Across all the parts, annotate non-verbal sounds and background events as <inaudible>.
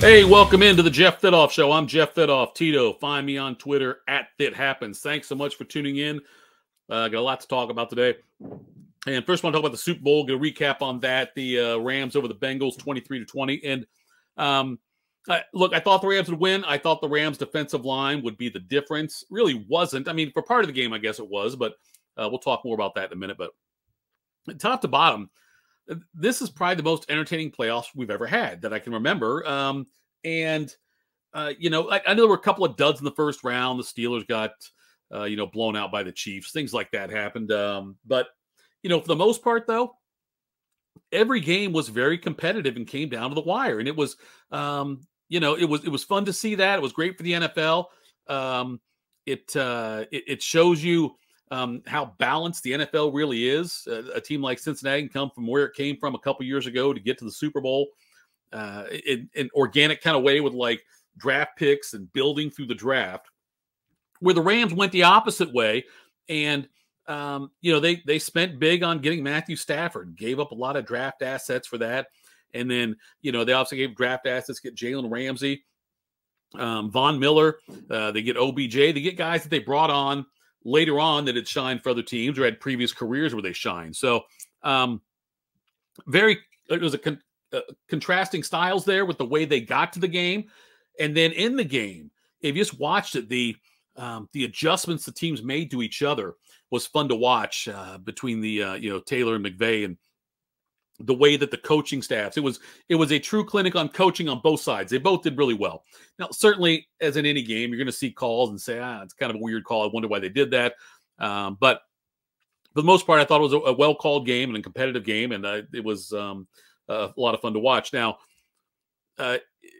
Hey, welcome into the Jeff Fitoff Show. I'm Jeff Fitoff. Tito, find me on Twitter at Fit Happens. Thanks so much for tuning in. Uh, got a lot to talk about today. And first, I want to talk about the Super Bowl. Get a recap on that. The uh, Rams over the Bengals, twenty-three to twenty. And um, I, look, I thought the Rams would win. I thought the Rams' defensive line would be the difference. Really wasn't. I mean, for part of the game, I guess it was, but uh, we'll talk more about that in a minute. But top to bottom, this is probably the most entertaining playoffs we've ever had that I can remember. Um, and uh, you know, I, I, know there were a couple of duds in the first round. The Steelers got uh, you know blown out by the Chiefs. Things like that happened. Um, but you know, for the most part, though, every game was very competitive and came down to the wire. And it was, um, you know, it was it was fun to see that. It was great for the NFL. Um, it, uh, it it shows you um, how balanced the NFL really is. Uh, a team like Cincinnati can come from where it came from a couple years ago to get to the Super Bowl uh, in an organic kind of way with like draft picks and building through the draft. Where the Rams went the opposite way, and um, you know they they spent big on getting Matthew Stafford, gave up a lot of draft assets for that, and then you know they also gave draft assets get Jalen Ramsey, um, Von Miller, uh, they get OBJ, they get guys that they brought on later on that had shined for other teams or had previous careers where they shined. So, um, very, it was a con- uh, contrasting styles there with the way they got to the game. And then in the game, if you just watched it, the, um, the adjustments the teams made to each other was fun to watch uh, between the, uh, you know, Taylor and McVay and the way that the coaching staffs it was it was a true clinic on coaching on both sides. They both did really well. Now certainly as in any game you're going to see calls and say ah it's kind of a weird call. I wonder why they did that. Um, but for the most part i thought it was a, a well called game and a competitive game and uh, it was um, a lot of fun to watch. Now uh,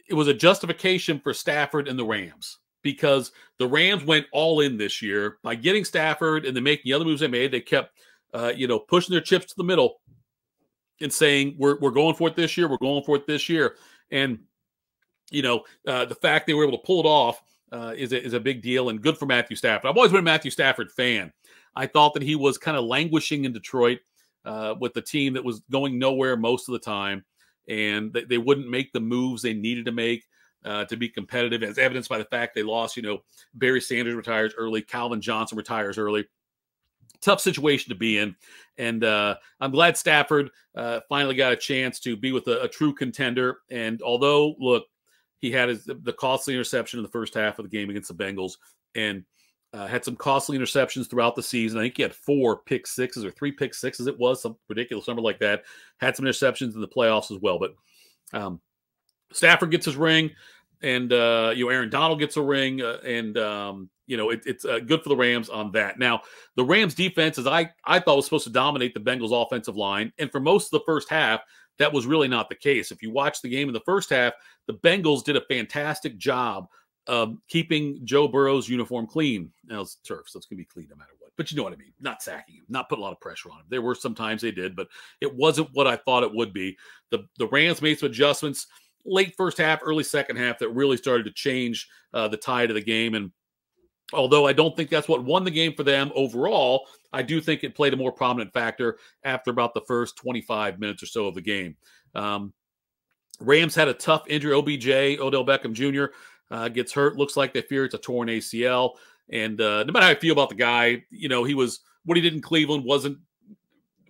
it was a justification for stafford and the rams because the rams went all in this year. By getting stafford and then making the other moves they made they kept uh, you know pushing their chips to the middle and saying we're we're going for it this year, we're going for it this year, and you know uh, the fact they were able to pull it off uh, is a, is a big deal and good for Matthew Stafford. I've always been a Matthew Stafford fan. I thought that he was kind of languishing in Detroit uh, with the team that was going nowhere most of the time, and they, they wouldn't make the moves they needed to make. Uh, to be competitive, as evidenced by the fact they lost. You know, Barry Sanders retires early, Calvin Johnson retires early tough situation to be in. And uh, I'm glad Stafford uh, finally got a chance to be with a, a, true contender. And although, look, he had his, the costly interception in the first half of the game against the Bengals and uh, had some costly interceptions throughout the season. I think he had four pick sixes or three pick sixes. It was some ridiculous number like that. Had some interceptions in the playoffs as well. But um, Stafford gets his ring and uh, you know Aaron Donald gets a ring, uh, and um, you know it, it's uh, good for the Rams on that. Now the Rams defense, as I I thought was supposed to dominate the Bengals offensive line, and for most of the first half, that was really not the case. If you watch the game in the first half, the Bengals did a fantastic job of keeping Joe Burrow's uniform clean. Now it's turf, so it's gonna be clean no matter what. But you know what I mean. Not sacking him, not put a lot of pressure on him. There were some times they did, but it wasn't what I thought it would be. The the Rams made some adjustments late first half, early second half that really started to change uh, the tide of the game. And although I don't think that's what won the game for them overall, I do think it played a more prominent factor after about the first 25 minutes or so of the game. Um, Rams had a tough injury. OBJ, Odell Beckham Jr. Uh, gets hurt. Looks like they fear it's a torn ACL. And uh, no matter how I feel about the guy, you know, he was what he did in Cleveland wasn't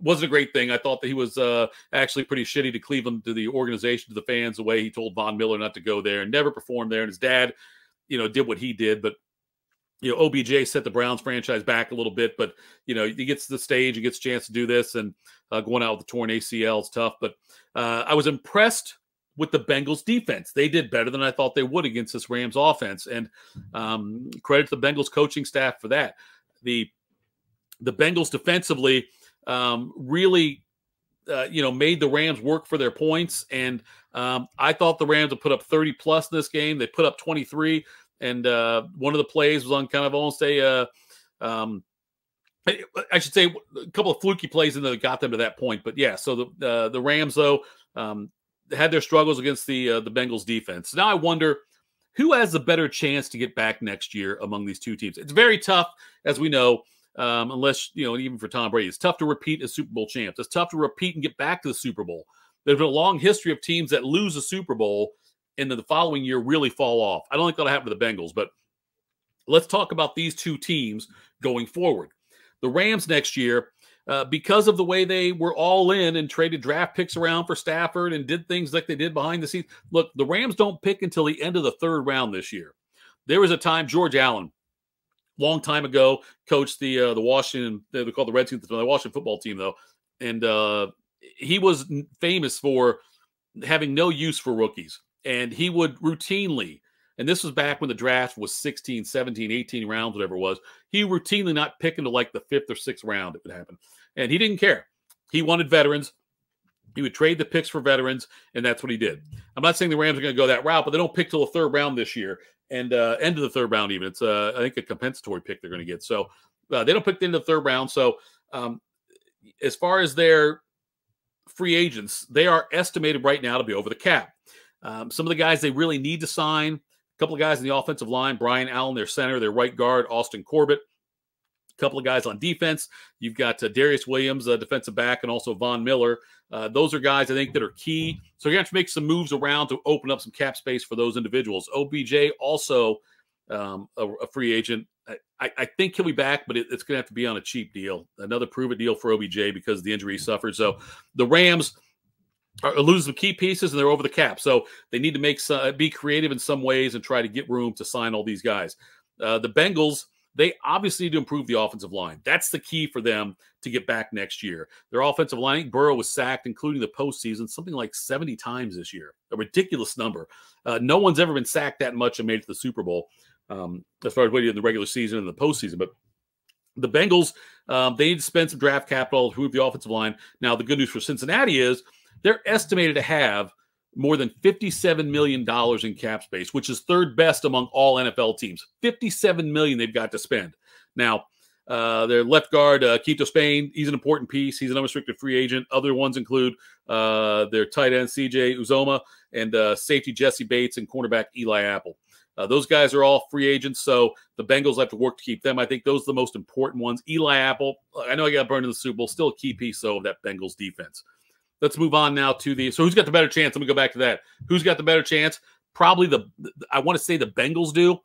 wasn't a great thing. I thought that he was uh, actually pretty shitty to Cleveland, to the organization, to the fans, the way he told Von Miller not to go there and never performed there. And his dad, you know, did what he did. But, you know, OBJ set the Browns franchise back a little bit. But, you know, he gets to the stage and gets a chance to do this. And uh, going out with the torn ACL is tough. But uh, I was impressed with the Bengals defense. They did better than I thought they would against this Rams offense. And um, credit to the Bengals coaching staff for that. The the Bengals defensively um, really, uh, you know, made the Rams work for their points. And um, I thought the Rams would put up 30 plus in this game. They put up 23. And uh, one of the plays was on kind of almost a, uh, um, I should say, a couple of fluky plays in that got them to that point. But yeah, so the uh, the Rams though um, had their struggles against the uh, the Bengals defense. Now I wonder who has a better chance to get back next year among these two teams. It's very tough, as we know um, unless you know, even for Tom Brady, it's tough to repeat as Super Bowl champs. It's tough to repeat and get back to the Super Bowl. There's been a long history of teams that lose a Super Bowl and then the following year really fall off. I don't think that'll happen to the Bengals, but let's talk about these two teams going forward. The Rams next year, uh, because of the way they were all in and traded draft picks around for Stafford and did things like they did behind the scenes. Look, the Rams don't pick until the end of the third round this year. There was a time George Allen, long time ago, coached the uh, the Washington they call the Redskins the Washington football team though, and uh, he was famous for having no use for rookies, and he would routinely and this was back when the draft was 16, 17, 18 rounds, whatever it was. He routinely not pick into like the fifth or sixth round it would happen And he didn't care. He wanted veterans. He would trade the picks for veterans, and that's what he did. I'm not saying the Rams are going to go that route, but they don't pick till the third round this year, and uh, end of the third round even. It's uh, I think a compensatory pick they're going to get. So uh, they don't pick of the third round. So um, as far as their free agents, they are estimated right now to be over the cap. Um, some of the guys they really need to sign, a couple of guys in the offensive line, Brian Allen, their center, their right guard, Austin Corbett. A couple of guys on defense. You've got uh, Darious Williams, a defensive back, and also Von Miller. Uh, those are guys I think that are key. So you're going to have to make some moves around to open up some cap space for those individuals. OBJ also um, a, a, free agent. I, I, think he'll be back, but it, it's going to have to be on a cheap deal, another prove it deal for OBJ because of the injury he suffered. So the Rams lose some key pieces and they're over the cap. So they need to make some, be creative in some ways and try to get room to sign all these guys. Uh, the Bengals, they obviously need to improve the offensive line. That's the key for them to get back next year. Their offensive line, Burrow was sacked, including the postseason, something like 70 times this year, a ridiculous number. Uh, no one's ever been sacked that much and made it to the Super Bowl um, as far as waiting in the regular season and the postseason. But the Bengals, um, they need to spend some draft capital to improve the offensive line. Now, the good news for Cincinnati is they're estimated to have more than $57 million in cap space, which is third best among all NFL teams. 57 million they've got to spend. Now, uh, their left guard, uh, Quinton Spain, he's an important piece. He's an unrestricted free agent. Other ones include uh, their tight end, CJ Uzomah, and uh, safety Jessie Bates and cornerback Eli Apple. Uh, those guys are all free agents, so the Bengals have to work to keep them. I think those are the most important ones. Eli Apple, I know I got burned in the Super Bowl, still a key piece, though, of that Bengals defense. Let's move on now to the. So who's got the better chance? Let me go back to that. Who's got the better chance? Probably the. I want to say the Bengals do,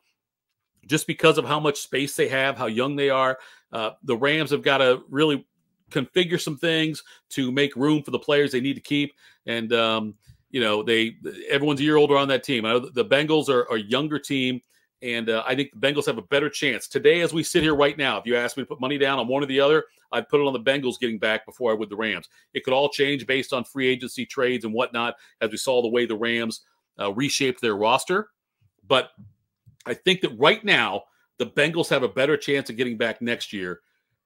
just because of how much space they have, how young they are. Uh, the Rams have got to really configure some things to make room for the players they need to keep. And um, you know, they everyone's a year older on that team. I know the Bengals are, are a younger team. And uh, I think the Bengals have a better chance today as we sit here right now. If you ask me to put money down on one or the other, I'd put it on the Bengals getting back before I would the Rams. It could all change based on free agency trades and whatnot, as we saw the way the Rams uh, reshaped their roster. But I think that right now, the Bengals have a better chance of getting back next year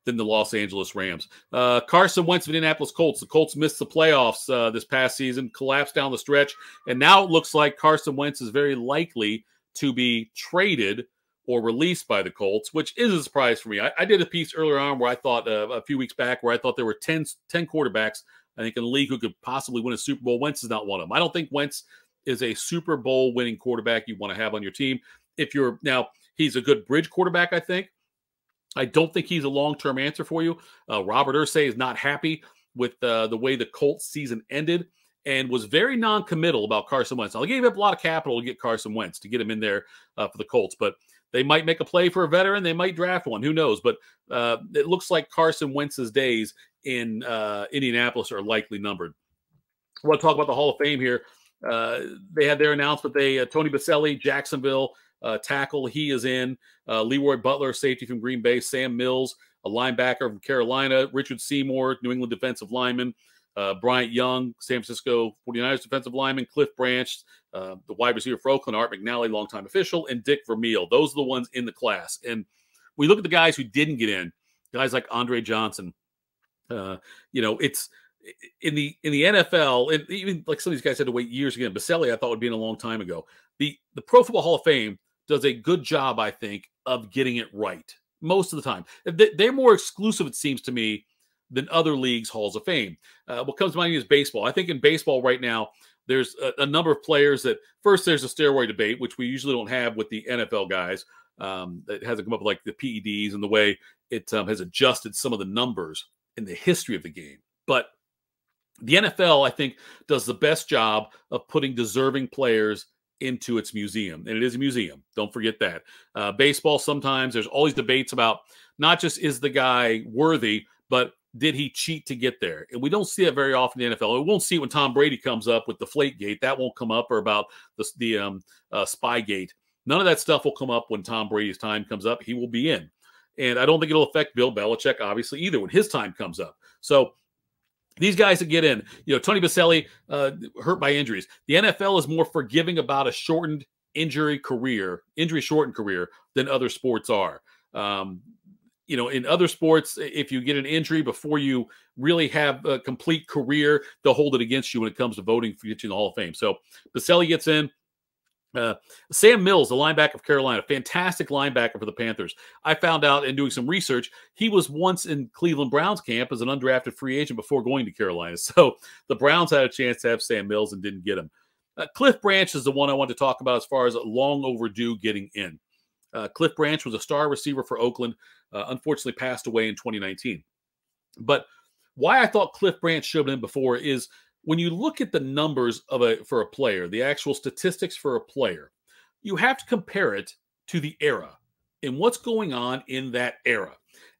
than the Los Angeles Rams. Uh, Carson Wentz of Indianapolis Colts. The Colts missed the playoffs uh, this past season, collapsed down the stretch, and now it looks like Carson Wentz is very likely – to be traded or released by the Colts, which is a surprise for me. I, I did a piece earlier on where I thought uh, a few weeks back where I thought there were 10, 10 quarterbacks, I think, in the league who could possibly win a Super Bowl. Wentz is not one of them. I don't think Wentz is a Super Bowl winning quarterback you want to have on your team. If you're now, he's a good bridge quarterback, I think. I don't think he's a long term answer for you. Uh, Robert Irsay is not happy with uh, the way the Colts season ended and was very non-committal about Carson Wentz. Now, they gave up a lot of capital to get Carson Wentz to get him in there uh, for the Colts, but they might make a play for a veteran. They might draft one. Who knows? But uh, it looks like Carson Wentz's days in uh, Indianapolis are likely numbered. I want to talk about the Hall of Fame here. Uh, they had their announcement. They uh, Tony Boselli, Jacksonville uh, tackle. He is in. LeRoy Butler, safety from Green Bay. Sam Mills, a linebacker from Carolina. Richard Seymour, New England defensive lineman uh, Bryant Young, San Francisco 49ers defensive lineman, Cliff Branch, uh, the wide receiver for Oakland, Art McNally, longtime official, and Dick Vermeil. Those are the ones in the class. And we look at the guys who didn't get in, guys like Andre Johnson. Uh, you know, it's in the in the NFL, and even like some of these guys had to wait years again. Boselli, I thought would be in a long time ago. The the Pro Football Hall of Fame does a good job, I think, of getting it right most of the time. They're more exclusive, it seems to me, than other leagues' halls of fame. Uh, what comes to mind is baseball. I think in baseball right now, there's a, a, number of players that first there's a steroid debate, which we usually don't have with the NFL guys. Um, that hasn't come up with like the PEDs and the way it um, has adjusted some of the numbers in the history of the game. But the NFL, I think, does the best job of putting deserving players into its museum. And it is a museum. Don't forget that. Uh, baseball, sometimes there's always debates about not just is the guy worthy, but did he cheat to get there? And we don't see it very often in the NFL. We won't see it when Tom Brady comes up with the Deflategate. That won't come up or about the, the um, uh, spy gate. None of that stuff will come up when Tom Brady's time comes up. He will be in. And I don't think it'll affect Bill Belichick, obviously, either when his time comes up. So these guys that get in, you know, Tony Boselli uh, hurt by injuries. The NFL is more forgiving about a shortened injury career, injury shortened career than other sports are. Um, you know, in other sports, if you get an injury before you really have a complete career, they'll hold it against you when it comes to voting for in the Hall of Fame. So Boselli gets in. Uh, Sam Mills, the linebacker of Carolina, fantastic linebacker for the Panthers. I found out in doing some research, he was once in Cleveland Browns camp as an undrafted free agent before going to Carolina. <laughs> So the Browns had a chance to have Sam Mills and didn't get him. Uh, Cliff Branch is the one I want to talk about as far as long overdue getting in. Uh, Cliff Branch was a star receiver for Oakland, uh, unfortunately passed away in 2019. But why I thought Cliff Branch should have been before is when you look at the numbers of a for a player, the actual statistics for a player, you have to compare it to the era and what's going on in that era.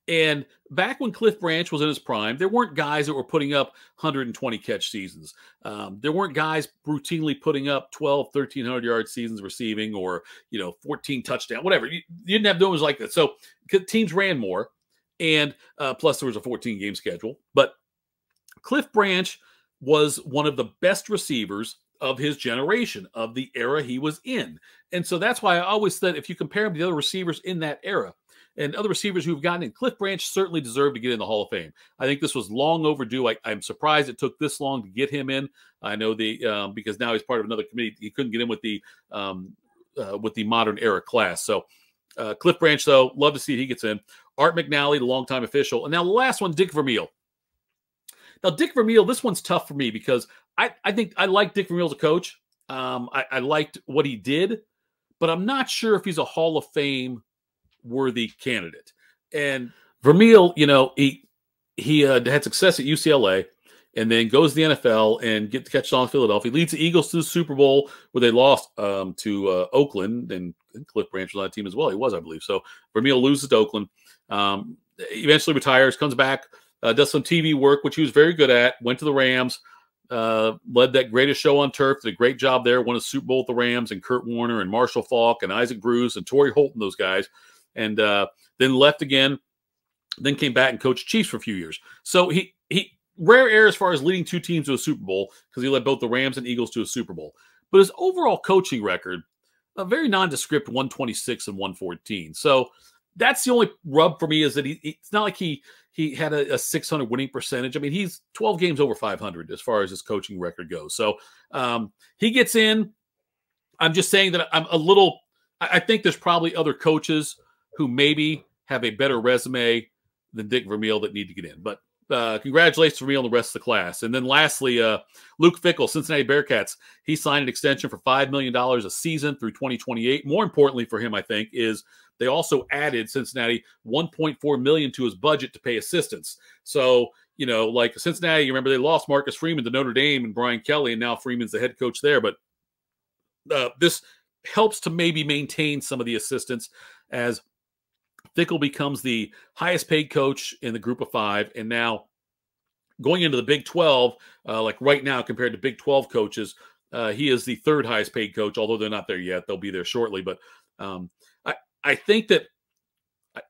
And back when Cliff Branch was in his prime, there weren't guys that were putting up 120 catch seasons. Um, there weren't guys routinely putting up 12, 1300 yard seasons receiving or, you know, 14 touchdown, whatever. You, you didn't have those like that. So teams ran more. And uh, plus there was a 14 game schedule. But Cliff Branch was one of the best receivers of his generation, of the era he was in. And so that's why I always said if you compare him to the other receivers in that era and other receivers who've gotten in, Cliff Branch certainly deserved to get in the Hall of Fame. I think this was long overdue. I, am surprised it took this long to get him in. I know the um, because now he's part of another committee. He couldn't get in with the um, uh, with the modern era class. So uh, Cliff Branch, though, love to see he gets in. Art McNally, the longtime official, and now the last one, Dick Vermeil. Now, Dick Vermeil, this one's tough for me because I, I think I like Dick Vermeil as a coach. Um, I, I liked what he did, but I'm not sure if he's a Hall of Fame worthy candidate. And Vermeil, you know, he he uh, had success at UCLA and then goes to the NFL and get to catch on Philadelphia. He leads the Eagles to the Super Bowl where they lost um, to uh, Oakland and Cliff Branch was on that team as well. He was, I believe. So Vermeil loses to Oakland. Um, eventually retires, comes back, uh, does some TV work, which he was very good at. Went to the Rams, uh, led that greatest show on turf. Did a great job there. Won a Super Bowl with the Rams and Kurt Warner and Marshall Faulk and Isaac Bruce and Torry Holt and those guys. And uh, then left again. Then came back and coached Chiefs for a few years. So he he rare air as far as leading two teams to a Super Bowl because he led both the Rams and Eagles to a Super Bowl. But his overall coaching record, a very nondescript 126 and 114. So that's the only rub for me is that he, it's not like he he had a, a 600 winning percentage. I mean, he's 12 games over 500 as far as his coaching record goes. So um, he gets in. I'm just saying that I'm a little. I, I think there's probably other coaches who maybe have a better resume than Dick Vermeil that need to get in. But uh, congratulations me on the rest of the class. And then lastly, uh, Luke Fickell, Cincinnati Bearcats. He signed an extension for $5 million a season through 2028. More importantly for him, I think, is they also added Cincinnati 1.4 million to his budget to pay assistants. So, you know, like Cincinnati, you remember they lost Marcus Freeman to Notre Dame and Brian Kelly, and now Freeman's the head coach there. But uh, this helps to maybe maintain some of the assistants as Fickell becomes the highest paid coach in the group of five. And now going into the Big 12, uh, like right now compared to Big 12 coaches, uh, he is the third highest paid coach, although they're not there yet. They'll be there shortly. But um, I, I think that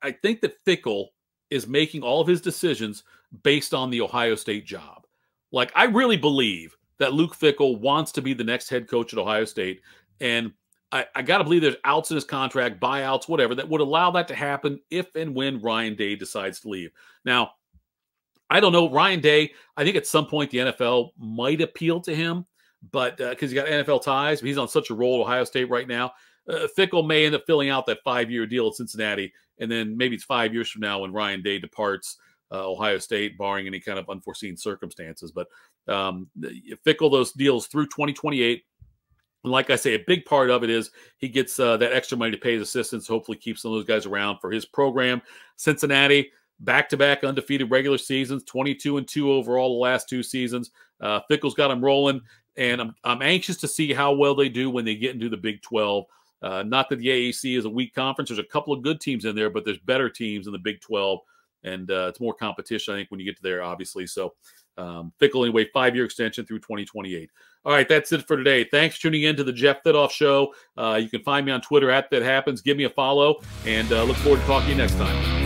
I think that Fickell is making all of his decisions based on the Ohio State job. Like I really believe that Luke Fickell wants to be the next head coach at Ohio State. And I, I got to believe there's outs in his contract, buyouts, whatever, that would allow that to happen if and when Ryan Day decides to leave. Now, I don't know. Ryan Day, I think at some point the NFL might appeal to him, but because uh, he's got NFL ties, he's on such a roll at Ohio State right now. Uh, Fickell may end up filling out that five year deal at Cincinnati, and then maybe it's five years from now when Ryan Day departs uh, Ohio State, barring any kind of unforeseen circumstances. But um, Fickell, those deals through 2028. Like I say, a big part of it is he gets uh, that extra money to pay his assistants. Hopefully, keeps some of those guys around for his program. Cincinnati, back to back undefeated regular seasons, 22 and 2 overall the last two seasons. Uh, Fickell's got them rolling. and I'm I'm anxious to see how well they do when they get into the Big 12. Uh, not that the AAC is a weak conference. There's a couple of good teams in there, but there's better teams in the Big 12, and uh, it's more competition. I think when you get to there, obviously. So um, Fickell anyway, five year extension through 2028. All right, that's it for today. Thanks for tuning in to the Jeff Fitoff Show. Uh, you can find me on Twitter at That Happens. Give me a follow, and uh, look forward to talking to you next time.